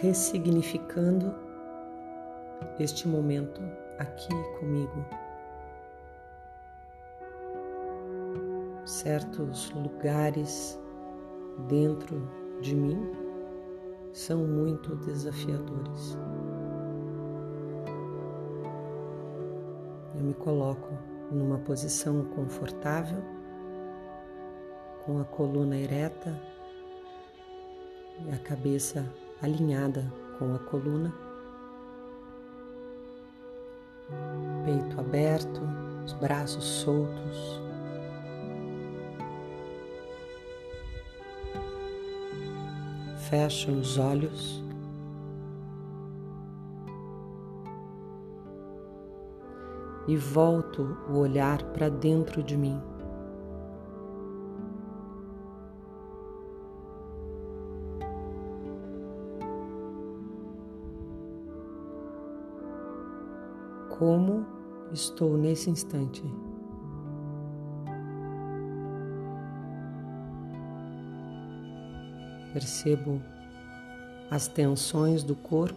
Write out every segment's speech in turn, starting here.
ressignificando este momento aqui comigo. Certos lugares dentro de mim são muito desafiadores. Eu me coloco numa posição confortável, com a coluna ereta e a cabeça alinhada com a coluna, peito aberto, os braços soltos. Fecho os olhos. E volto o olhar para dentro de mim. Como estou nesse instante. Percebo as tensões do corpo,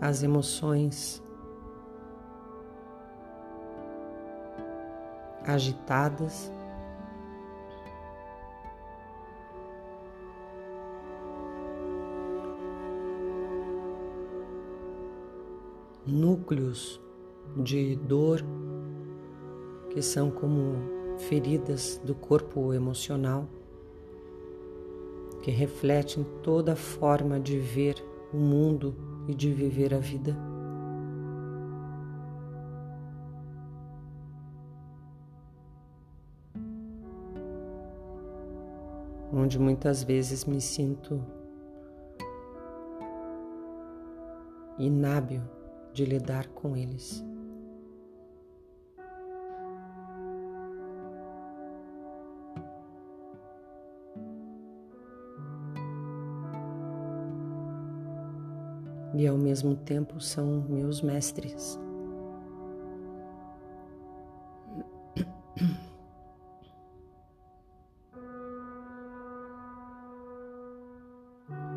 as emoções agitadas. Núcleos de dor que são como feridas do corpo emocional que refletem toda a forma de ver o mundo e de viver a vida. Onde muitas vezes me sinto inábil de lidar com eles. E ao mesmo tempo são meus mestres.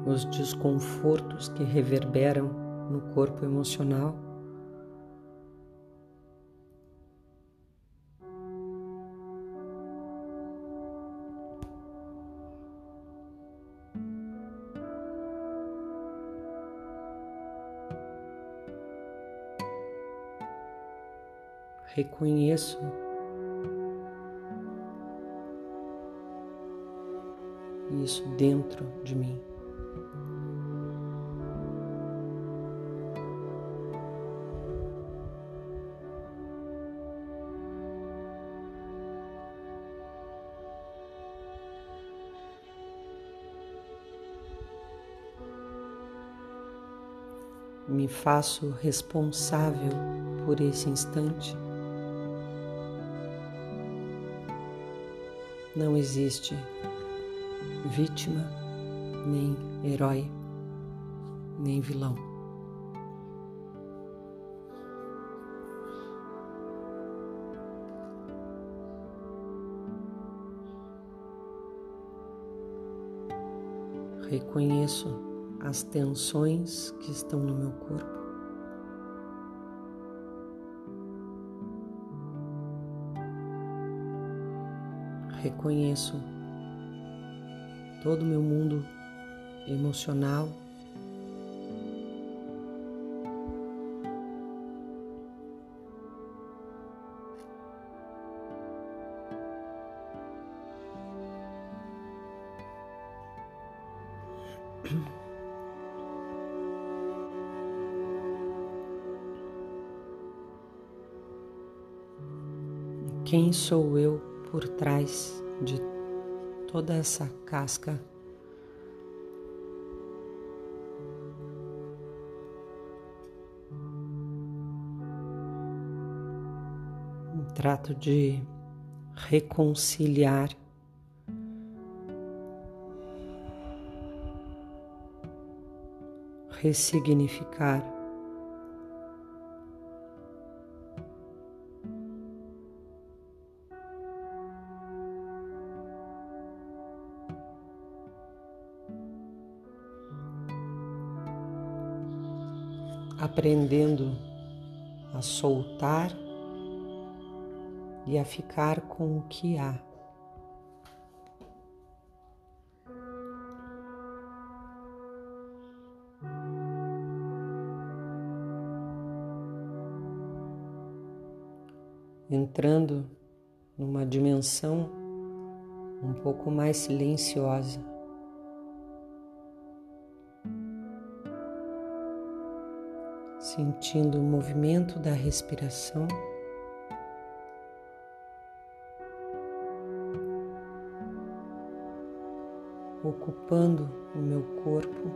Os desconfortos que reverberam no corpo emocional. Reconheço isso dentro de mim. Me faço responsável por esse instante. Não existe vítima, nem herói, nem vilão. Reconheço as tensões que estão no meu corpo. Reconheço todo o meu mundo emocional Quem sou eu por trás de toda essa casca? trato de reconciliar ressignificar aprendendo a soltar e a ficar com o que há. Entrando numa dimensão um pouco mais silenciosa. Sentindo o movimento da respiração. ocupando o meu corpo.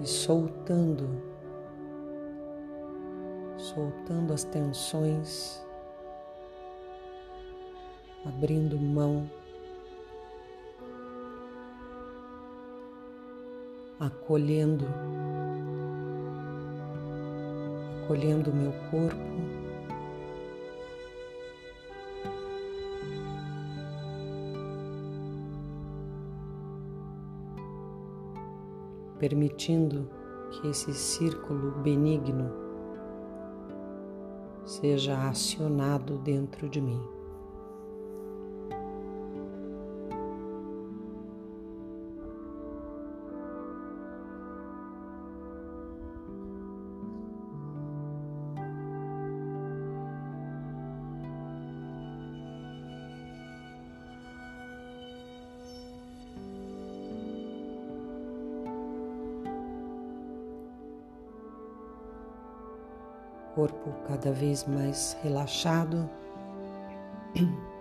E soltando, soltando as tensões, abrindo mão, acolhendo, acolhendo meu corpo. permitindo que esse círculo benigno seja acionado dentro de mim. Corpo cada vez mais relaxado.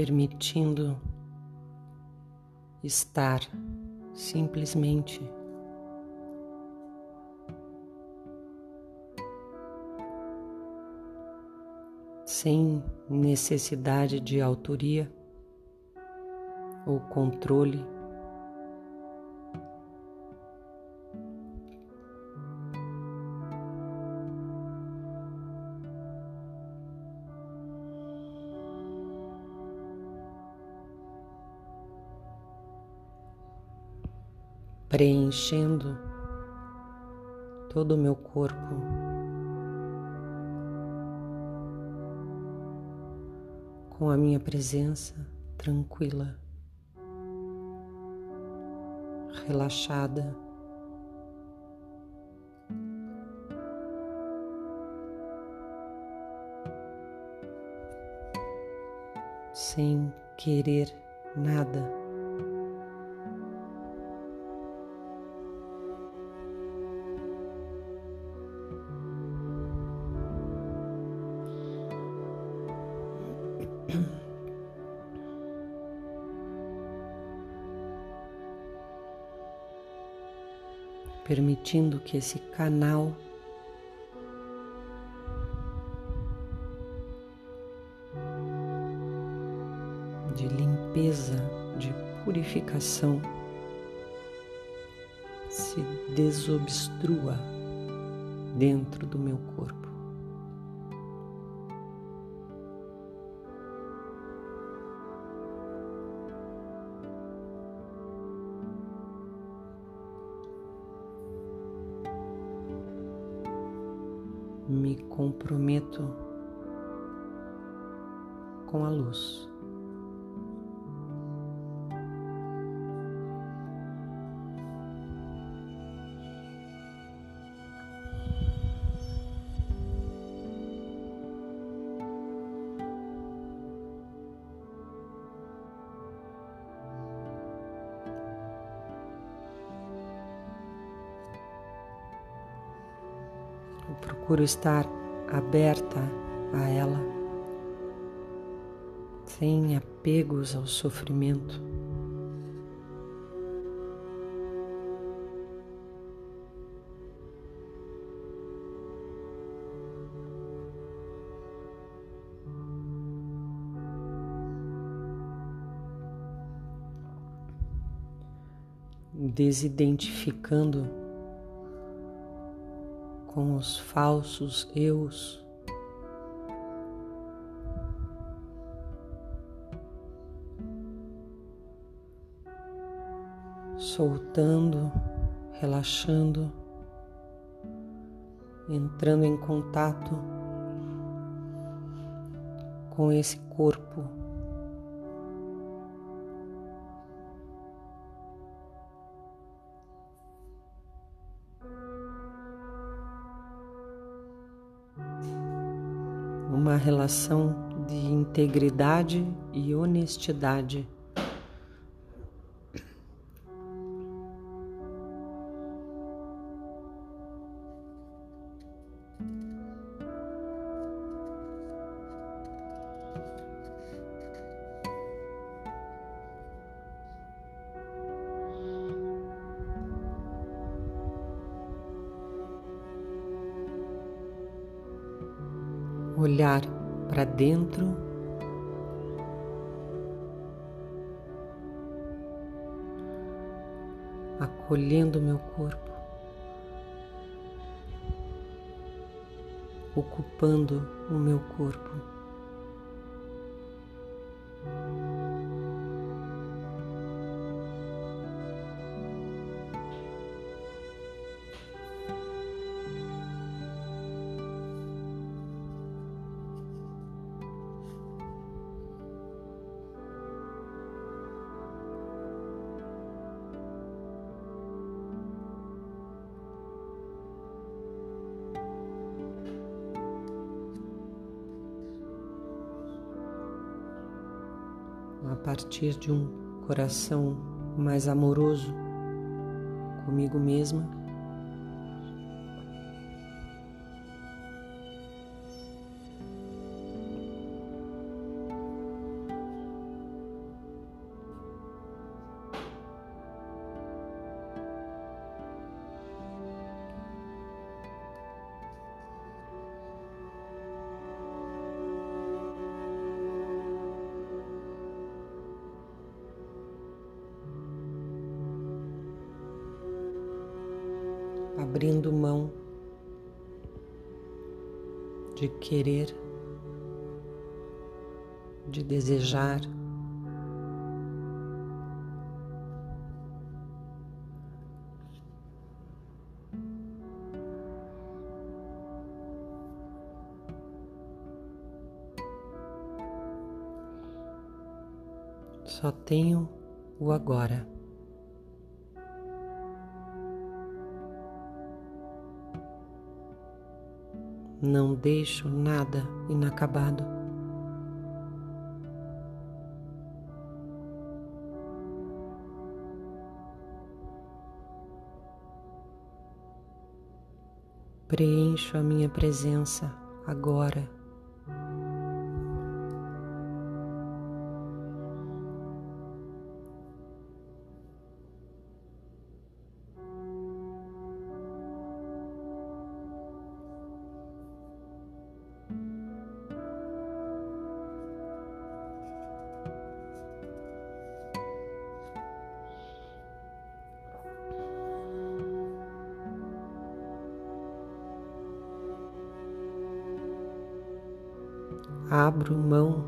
permitindo estar simplesmente sem necessidade de autoria ou controle. Preenchendo todo o meu corpo. Com a minha presença tranquila, relaxada. Sem querer nada. Permitindo que esse canal de limpeza, de purificação se desobstrua dentro do meu corpo. Me comprometo com a luz. procuro estar aberta a ela, sem apegos ao sofrimento. Desidentificando com os falsos eus. Soltando, relaxando, entrando em contato com esse corpo. Uma relação de integridade e honestidade. Olhar para dentro. Acolhendo meu corpo, ocupando o meu corpo. Partir de um coração mais amoroso comigo mesma. Abrindo mão de querer, de desejar. Só tenho o agora. Não deixo nada inacabado. Preencho a minha presença agora. Abro mão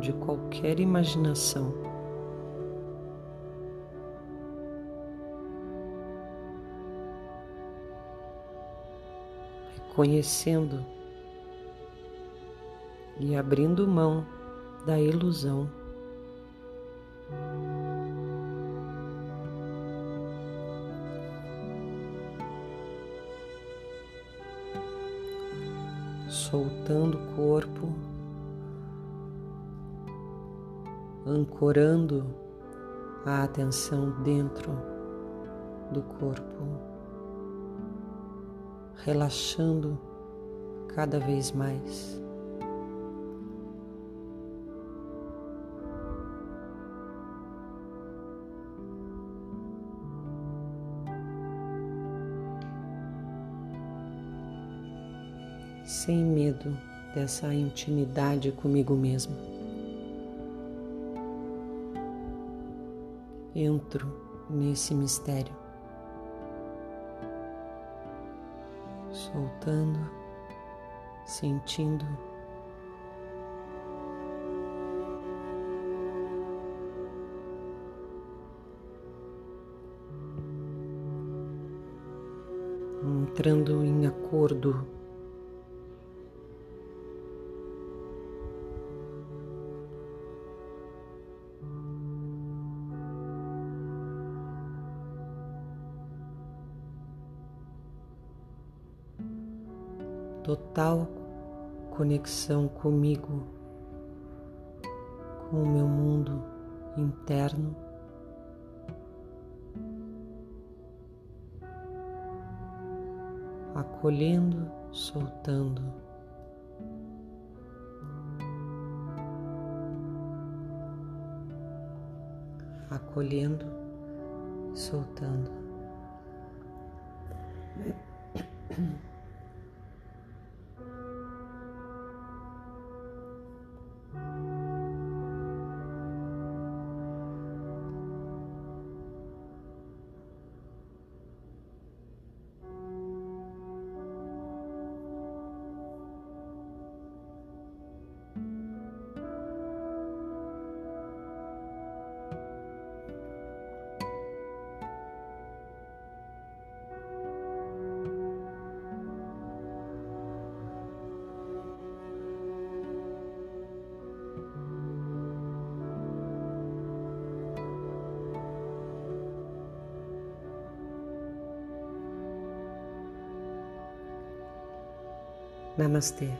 de qualquer imaginação. Reconhecendo e abrindo mão da ilusão. Soltando o corpo ancorando a atenção dentro do corpo, relaxando cada vez mais. Sem medo dessa intimidade comigo mesmo. Entro nesse mistério, soltando, sentindo. Entrando em acordo total conexão comigo, com o meu mundo interno. Acolhendo, soltando. Acolhendo, soltando. Namastê.